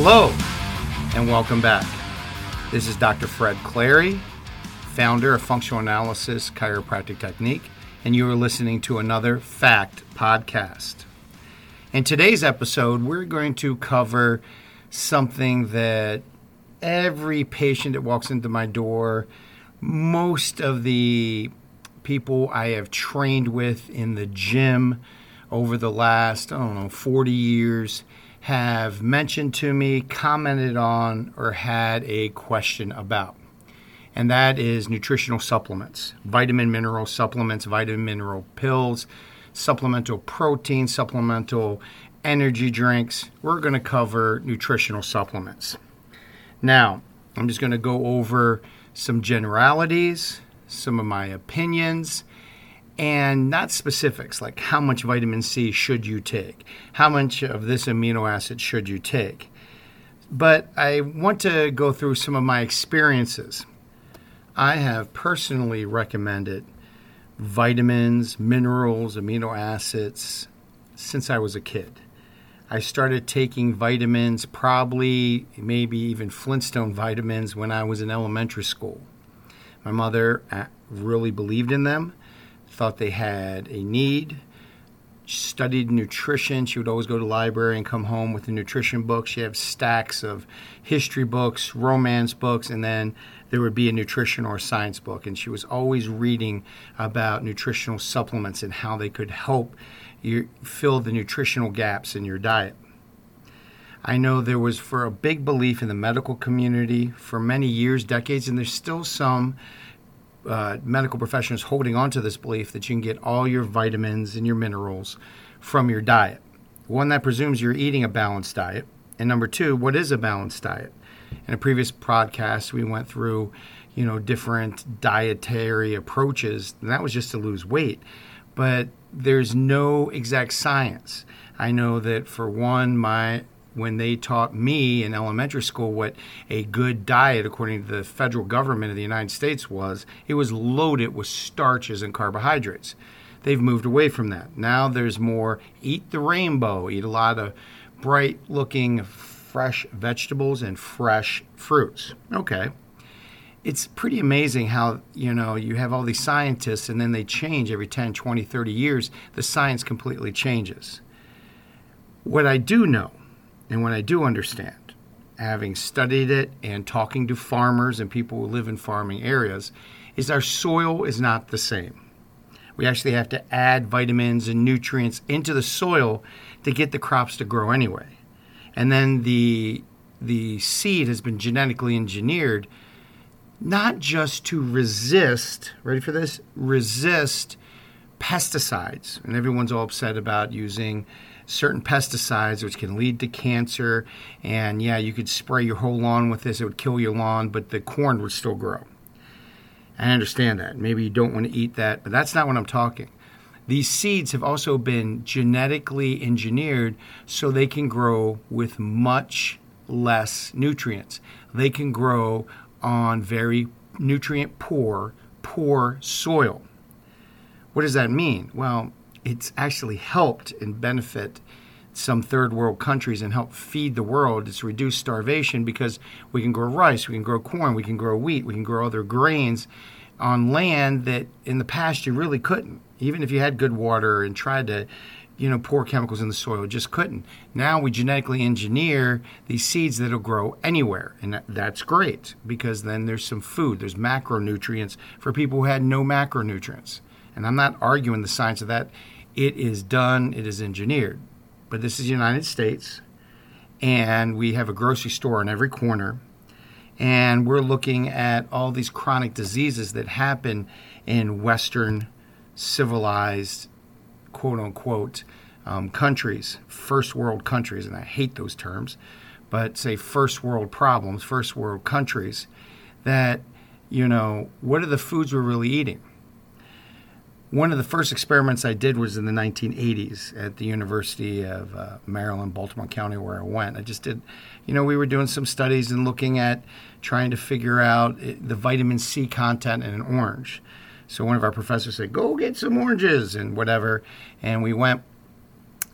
Hello, and welcome back. This is Dr. Fred Clary, founder of Functional Analysis Chiropractic Technique, and you are listening to another Fact podcast. In today's episode, we're going to cover something that every patient that walks into my door, most of the people I have trained with in the gym over the last, I don't know, 40 years have mentioned to me, commented on, or had a question about. And that is nutritional supplements, vitamin mineral supplements, vitamin mineral pills, supplemental protein, supplemental energy drinks. We're going to cover nutritional supplements. Now, I'm just going to go over some generalities, some of my opinions, and not specifics like how much vitamin C should you take, how much of this amino acid should you take. But I want to go through some of my experiences. I have personally recommended vitamins, minerals, amino acids since I was a kid. I started taking vitamins, probably maybe even Flintstone vitamins, when I was in elementary school. My mother uh, really believed in them thought they had a need. studied nutrition. She would always go to the library and come home with a nutrition book. She had stacks of history books, romance books, and then there would be a nutrition or a science book. And she was always reading about nutritional supplements and how they could help you fill the nutritional gaps in your diet. I know there was for a big belief in the medical community for many years, decades, and there's still some uh, medical professionals holding on to this belief that you can get all your vitamins and your minerals from your diet. One that presumes you're eating a balanced diet. And number two, what is a balanced diet? In a previous podcast, we went through, you know, different dietary approaches, and that was just to lose weight. But there's no exact science. I know that for one, my when they taught me in elementary school what a good diet, according to the federal government of the United States, was, it was loaded with starches and carbohydrates. They've moved away from that. Now there's more eat the rainbow, eat a lot of bright looking fresh vegetables and fresh fruits. Okay. It's pretty amazing how, you know, you have all these scientists and then they change every 10, 20, 30 years. The science completely changes. What I do know and when I do understand, having studied it and talking to farmers and people who live in farming areas, is our soil is not the same. We actually have to add vitamins and nutrients into the soil to get the crops to grow anyway. And then the the seed has been genetically engineered not just to resist, ready for this? Resist pesticides. And everyone's all upset about using certain pesticides, which can lead to cancer. And yeah, you could spray your whole lawn with this, it would kill your lawn, but the corn would still grow. I understand that. Maybe you don't want to eat that, but that's not what I'm talking. These seeds have also been genetically engineered so they can grow with much less nutrients. They can grow on very nutrient poor, poor soil. What does that mean? Well, it's actually helped and benefit some third world countries and help feed the world. It's reduced starvation because we can grow rice, we can grow corn, we can grow wheat, we can grow other grains on land that in the past you really couldn't. Even if you had good water and tried to, you know, pour chemicals in the soil, just couldn't. Now we genetically engineer these seeds that'll grow anywhere, and that's great because then there's some food. There's macronutrients for people who had no macronutrients. And I'm not arguing the science of that it is done, it is engineered. But this is the United States, and we have a grocery store on every corner, and we're looking at all these chronic diseases that happen in Western civilized, quote unquote, um, countries, first world countries, and I hate those terms, but say first world problems, first world countries, that, you know, what are the foods we're really eating? One of the first experiments I did was in the 1980s at the University of uh, Maryland, Baltimore County, where I went. I just did, you know, we were doing some studies and looking at trying to figure out eh, the vitamin C content in an orange. So one of our professors said, "Go get some oranges and whatever," and we went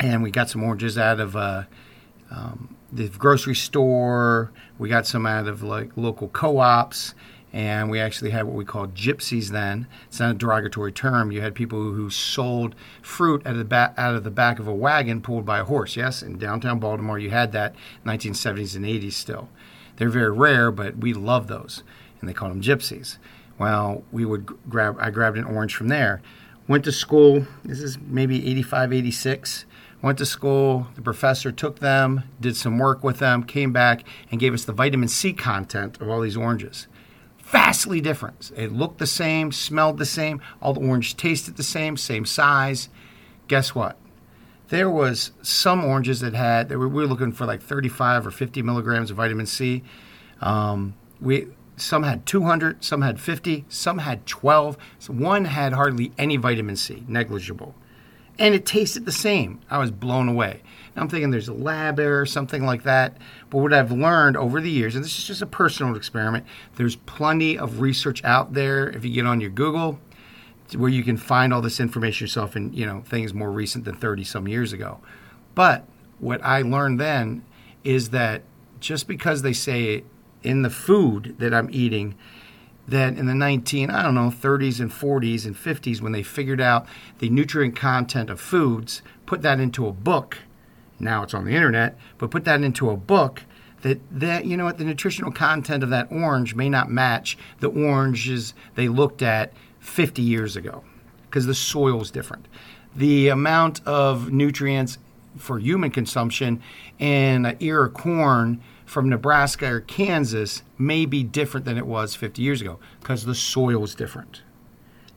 and we got some oranges out of. Uh, um, the grocery store. We got some out of like local co-ops, and we actually had what we called gypsies. Then it's not a derogatory term. You had people who sold fruit out of the back out of the back of a wagon pulled by a horse. Yes, in downtown Baltimore, you had that 1970s and 80s still. They're very rare, but we love those, and they called them gypsies. Well, we would grab. I grabbed an orange from there. Went to school. This is maybe 85, 86 went to school. The professor took them, did some work with them, came back, and gave us the vitamin C content of all these oranges. Vastly different. It looked the same, smelled the same, all the orange tasted the same, same size. Guess what? There was some oranges that had, we were looking for like 35 or 50 milligrams of vitamin C. Um, we some had 200, some had 50, some had 12. So one had hardly any vitamin C, negligible and it tasted the same. I was blown away. Now I'm thinking there's a lab error or something like that. But what I've learned over the years, and this is just a personal experiment, there's plenty of research out there if you get on your Google where you can find all this information yourself and you know things more recent than 30 some years ago. But what I learned then is that just because they say in the food that I'm eating that in the 19 i don't know 30s and 40s and 50s when they figured out the nutrient content of foods put that into a book now it's on the internet but put that into a book that that you know what the nutritional content of that orange may not match the oranges they looked at 50 years ago because the soil is different. The amount of nutrients for human consumption in an ear of corn from Nebraska or Kansas may be different than it was 50 years ago because the soil is different.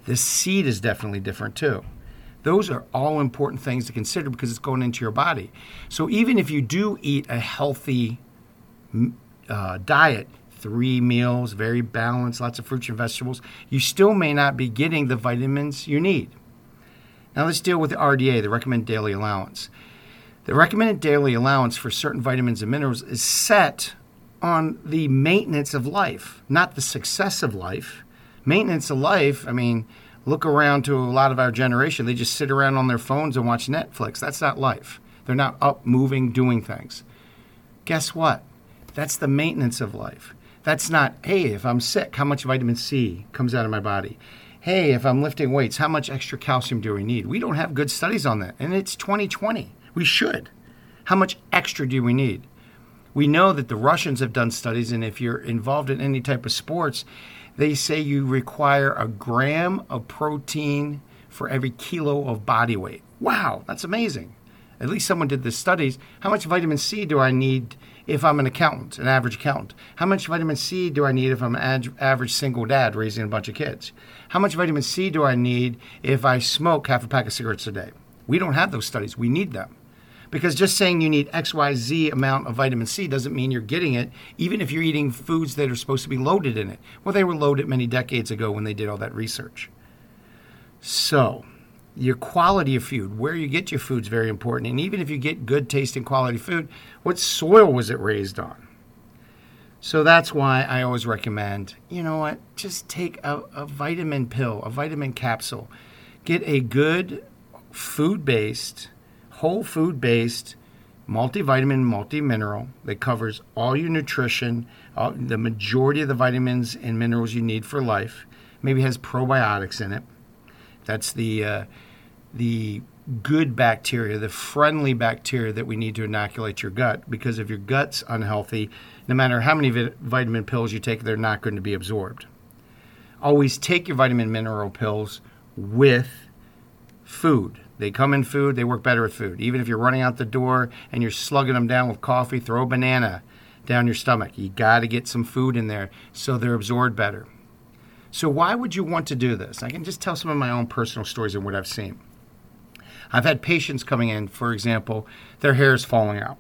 The seed is definitely different too. Those are all important things to consider because it's going into your body. So even if you do eat a healthy uh, diet, three meals, very balanced, lots of fruits and vegetables, you still may not be getting the vitamins you need. Now let's deal with the RDA, the recommended daily allowance. The recommended daily allowance for certain vitamins and minerals is set on the maintenance of life, not the success of life. Maintenance of life, I mean, look around to a lot of our generation. They just sit around on their phones and watch Netflix. That's not life. They're not up, moving, doing things. Guess what? That's the maintenance of life. That's not, hey, if I'm sick, how much vitamin C comes out of my body? Hey, if I'm lifting weights, how much extra calcium do we need? We don't have good studies on that. And it's 2020. We should. How much extra do we need? We know that the Russians have done studies, and if you're involved in any type of sports, they say you require a gram of protein for every kilo of body weight. Wow, that's amazing. At least someone did the studies. How much vitamin C do I need if I'm an accountant, an average accountant? How much vitamin C do I need if I'm an average single dad raising a bunch of kids? How much vitamin C do I need if I smoke half a pack of cigarettes a day? We don't have those studies. We need them. Because just saying you need XYZ amount of vitamin C doesn't mean you're getting it, even if you're eating foods that are supposed to be loaded in it. Well, they were loaded many decades ago when they did all that research. So, your quality of food, where you get your food is very important. And even if you get good tasting quality food, what soil was it raised on? So that's why I always recommend, you know what, just take a, a vitamin pill, a vitamin capsule. Get a good food based whole food based, multivitamin, multi mineral that covers all your nutrition, all, the majority of the vitamins and minerals you need for life. Maybe has probiotics in it. That's the uh, the good bacteria, the friendly bacteria that we need to inoculate your gut. Because if your gut's unhealthy, no matter how many vitamin pills you take, they're not going to be absorbed. Always take your vitamin mineral pills with food. They come in food, they work better with food. Even if you're running out the door and you're slugging them down with coffee, throw a banana down your stomach. You got to get some food in there so they're absorbed better. So, why would you want to do this? I can just tell some of my own personal stories and what I've seen. I've had patients coming in, for example, their hair is falling out.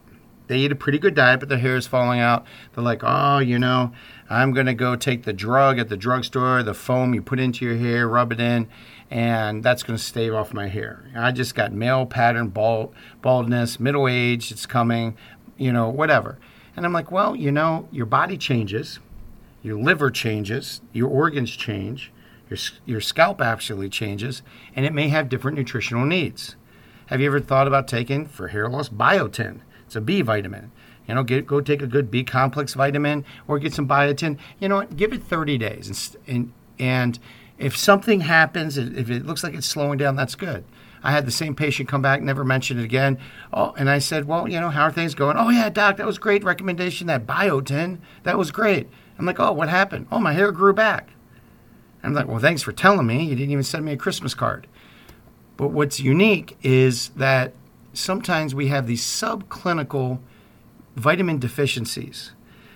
They eat a pretty good diet, but their hair is falling out. They're like, oh, you know, I'm going to go take the drug at the drugstore, the foam you put into your hair, rub it in, and that's going to stave off my hair. I just got male pattern bald, baldness, middle age, it's coming, you know, whatever. And I'm like, well, you know, your body changes, your liver changes, your organs change, your, your scalp actually changes, and it may have different nutritional needs. Have you ever thought about taking, for hair loss, biotin? It's a B vitamin. You know, get, go take a good B complex vitamin or get some biotin. You know what? Give it 30 days. And, and, and if something happens, if it looks like it's slowing down, that's good. I had the same patient come back, never mentioned it again. Oh, and I said, well, you know, how are things going? Oh, yeah, doc, that was great recommendation. That biotin, that was great. I'm like, oh, what happened? Oh, my hair grew back. I'm like, well, thanks for telling me. You didn't even send me a Christmas card. But what's unique is that sometimes we have these subclinical vitamin deficiencies.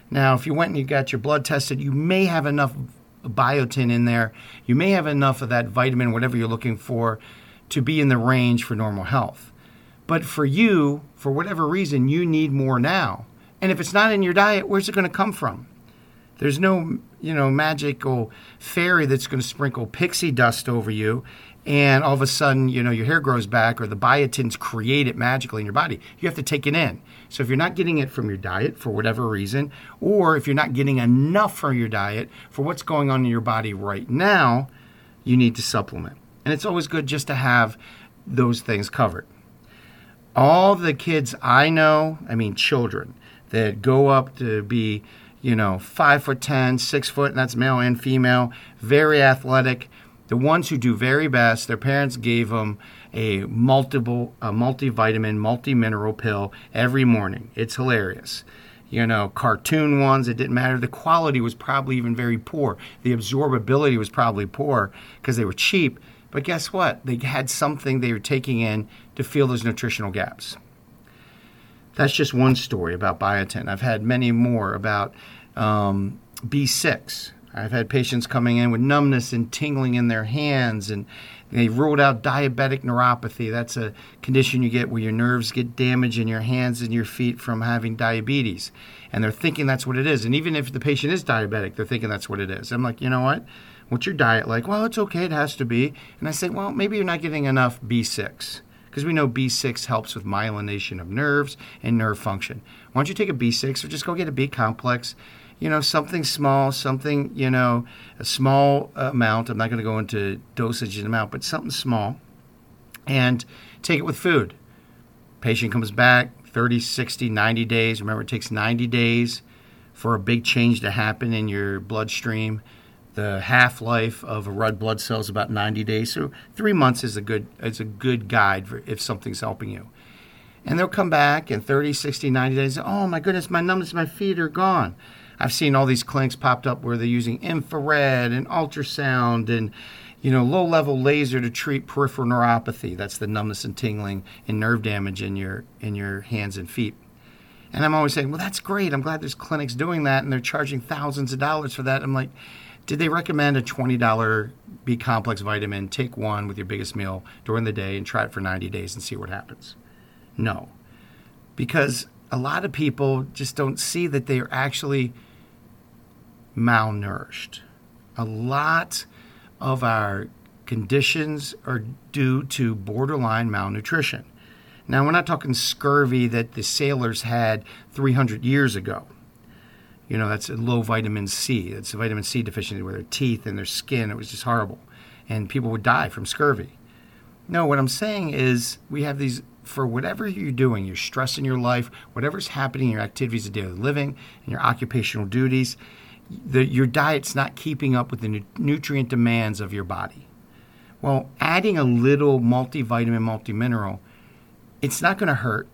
Now, if you went and you got your blood tested, you may have enough biotin in there. You may have enough of that vitamin, whatever you're looking for, to be in the range for normal health. But for you, for whatever reason, you need more now. And if it's not in your diet, where's it going to come from? There's no, you know, magical fairy that's going to sprinkle pixie dust over you and all of a sudden, you know, your hair grows back or the biotin's created magically in your body. You have to take it in. So if you're not getting it from your diet for whatever reason, or if you're not getting enough from your diet for what's going on in your body right now, you need to supplement. And it's always good just to have those things covered. All the kids I know, I mean children, that go up to be, you know, five foot ten, six foot, and that's male and female, very athletic. The ones who do very best, their parents gave them a multiple, a multivitamin, multi-mineral pill every morning. It's hilarious you know, cartoon ones. It didn't matter. The quality was probably even very poor. The absorbability was probably poor because they were cheap. But guess what? They had something they were taking in to fill those nutritional gaps. That's just one story about biotin. I've had many more about um, B6. I've had patients coming in with numbness and tingling in their hands, and they ruled out diabetic neuropathy. That's a condition you get where your nerves get damaged in your hands and your feet from having diabetes. And they're thinking that's what it is. And even if the patient is diabetic, they're thinking that's what it is. I'm like, you know what? What's your diet like? Well, it's okay, it has to be. And I say, well, maybe you're not getting enough B6 because we know B6 helps with myelination of nerves and nerve function. Why don't you take a B6 or just go get a B complex? You know, something small, something, you know, a small amount. I'm not going to go into dosage and amount, but something small. And take it with food. Patient comes back 30, 60, 90 days. Remember, it takes 90 days for a big change to happen in your bloodstream the half life of a red blood cell is about 90 days. So three months is a good is a good guide if something's helping you. And they'll come back in 30, 60, 90 days. Oh my goodness, my numbness, my feet are gone. I've seen all these clinics popped up where they're using infrared and ultrasound and you know low level laser to treat peripheral neuropathy. That's the numbness and tingling and nerve damage in your in your hands and feet. And I'm always saying, well, that's great. I'm glad there's clinics doing that and they're charging thousands of dollars for that. I'm like, did they recommend a $20 B complex vitamin? Take one with your biggest meal during the day and try it for 90 days and see what happens. No. Because a lot of people just don't see that they are actually malnourished. A lot of our conditions are due to borderline malnutrition. Now, we're not talking scurvy that the sailors had 300 years ago. You know, that's low vitamin C. It's a vitamin C deficiency where their teeth and their skin, it was just horrible. And people would die from scurvy. No, what I'm saying is we have these, for whatever you're doing, your stress in your life, whatever's happening in your activities of daily living and your occupational duties, the, your diet's not keeping up with the nu- nutrient demands of your body. Well, adding a little multivitamin, multimineral, it's not going to hurt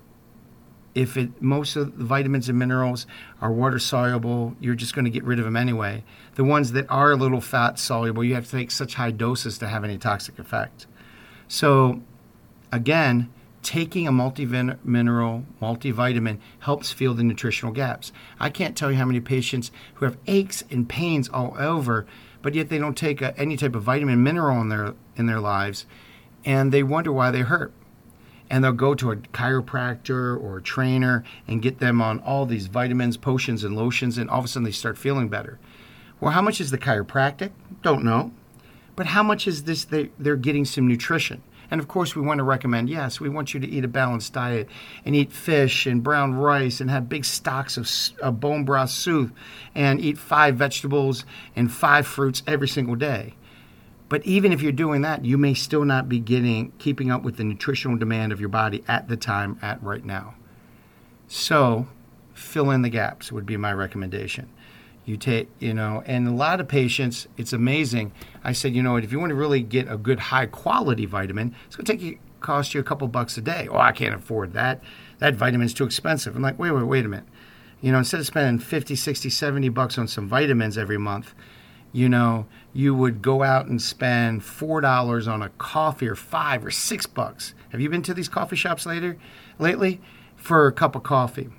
if it most of the vitamins and minerals are water soluble, you're just going to get rid of them anyway. The ones that are a little fat soluble, you have to take such high doses to have any toxic effect. So, again, taking a multi-mineral, multivitamin helps fill the nutritional gaps. I can't tell you how many patients who have aches and pains all over, but yet they don't take a, any type of vitamin mineral in their in their lives, and they wonder why they hurt and they'll go to a chiropractor or a trainer and get them on all these vitamins, potions, and lotions, and all of a sudden they start feeling better. Well, how much is the chiropractic? Don't know. But how much is this they, they're getting some nutrition? And of course, we want to recommend yes, we want you to eat a balanced diet and eat fish and brown rice and have big stocks of, of bone broth soup and eat five vegetables and five fruits every single day. But even if you're doing that, you may still not be getting keeping up with the nutritional demand of your body at the time at right now. So, fill in the gaps would be my recommendation. You take, you know, and a lot of patients, it's amazing. I said, you know what, if you want to really get a good high quality vitamin, it's going to take you cost you a couple bucks a day. Oh, I can't afford that. That vitamin's too expensive. I'm like, wait, wait, wait a minute. You know, instead of spending 50, 60, 70 bucks on some vitamins every month, you know, you would go out and spend four dollars on a coffee or five or six bucks. Have you been to these coffee shops later lately for a cup of coffee?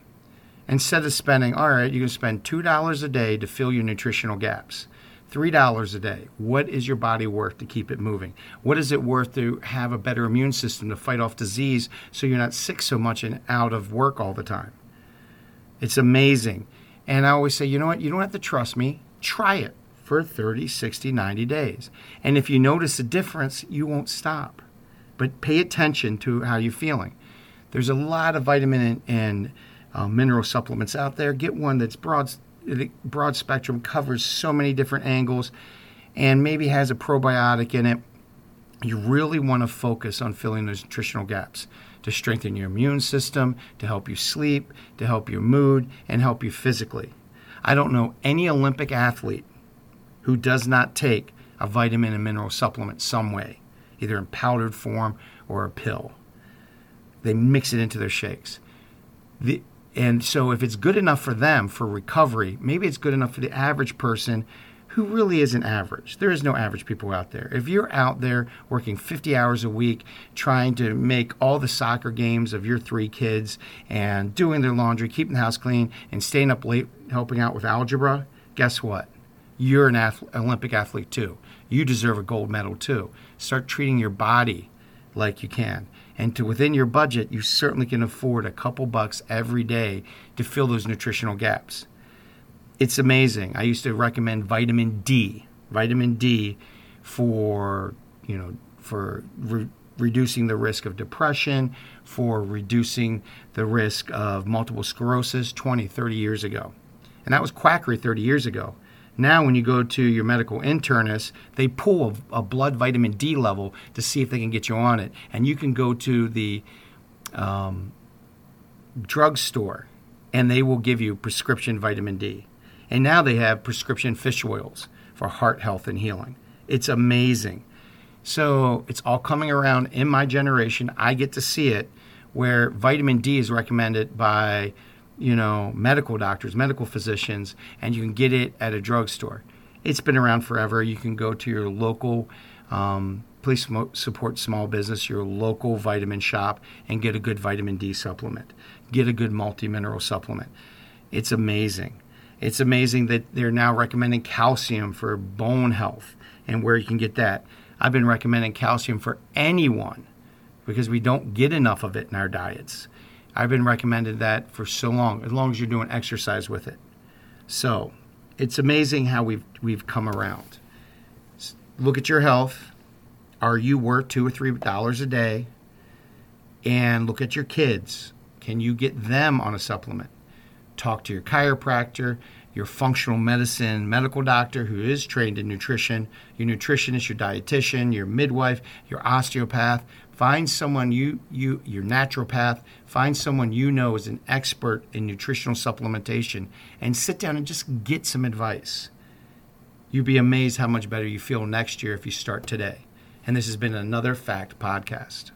Instead of spending, all right, you can spend two dollars a day to fill your nutritional gaps. Three dollars a day. What is your body worth to keep it moving? What is it worth to have a better immune system to fight off disease so you're not sick so much and out of work all the time? It's amazing. And I always say, you know what? You don't have to trust me. Try it for 30, 60, 90 days. And if you notice a difference, you won't stop. But pay attention to how you're feeling. There's a lot of vitamin and, and uh, mineral supplements out there. Get one that's broad, broad spectrum, covers so many different angles, and maybe has a probiotic in it. You really want to focus on filling those nutritional gaps to strengthen your immune system, to help you sleep, to help your mood, and help you physically. I don't know any Olympic athlete who does not take a vitamin and mineral supplement some way, either in powdered form or a pill. They mix it into their shakes. The, and so, if it's good enough for them for recovery, maybe it's good enough for the average person who really isn't average. There is no average people out there. If you're out there working 50 hours a week trying to make all the soccer games of your three kids and doing their laundry, keeping the house clean, and staying up late helping out with algebra, guess what? You're an athlete, Olympic athlete too. You deserve a gold medal too. Start treating your body like you can. And to within your budget, you certainly can afford a couple bucks every day to fill those nutritional gaps. It's amazing. I used to recommend vitamin D, vitamin D for, you know, for re- reducing the risk of depression, for reducing the risk of multiple sclerosis 20, 30 years ago. And that was quackery 30 years ago. Now, when you go to your medical internist, they pull a, a, blood vitamin D level to see if they can get you on it. And you can go to the um, drugstore and they will give you prescription vitamin D. And now they have prescription fish oils for heart health and healing. It's amazing. So it's all coming around in my generation. I get to see it where vitamin D is recommended by you know, medical doctors, medical physicians, and you can get it at a drugstore. It's been around forever. You can go to your local, um, please support small business, your local vitamin shop, and get a good vitamin D supplement. Get a good multi mineral supplement. It's amazing. It's amazing that they're now recommending calcium for bone health and where you can get that. I've been recommending calcium for anyone because we don't get enough of it in our diets. I've been recommended that for so long, as long as you're doing exercise with it. So it's amazing how we've we've come around. Look at your health. Are you worth two or three dollars a day? And look at your kids. Can you get them on a supplement? Talk to your chiropractor, your functional medicine medical doctor who is trained in nutrition, your nutritionist, your dietitian, your midwife, your osteopath. Find someone you you your naturopath. Find someone you know is an expert in nutritional supplementation, and sit down and just get some advice. You'd be amazed how much better you feel next year if you start today. And this has been another Fact Podcast.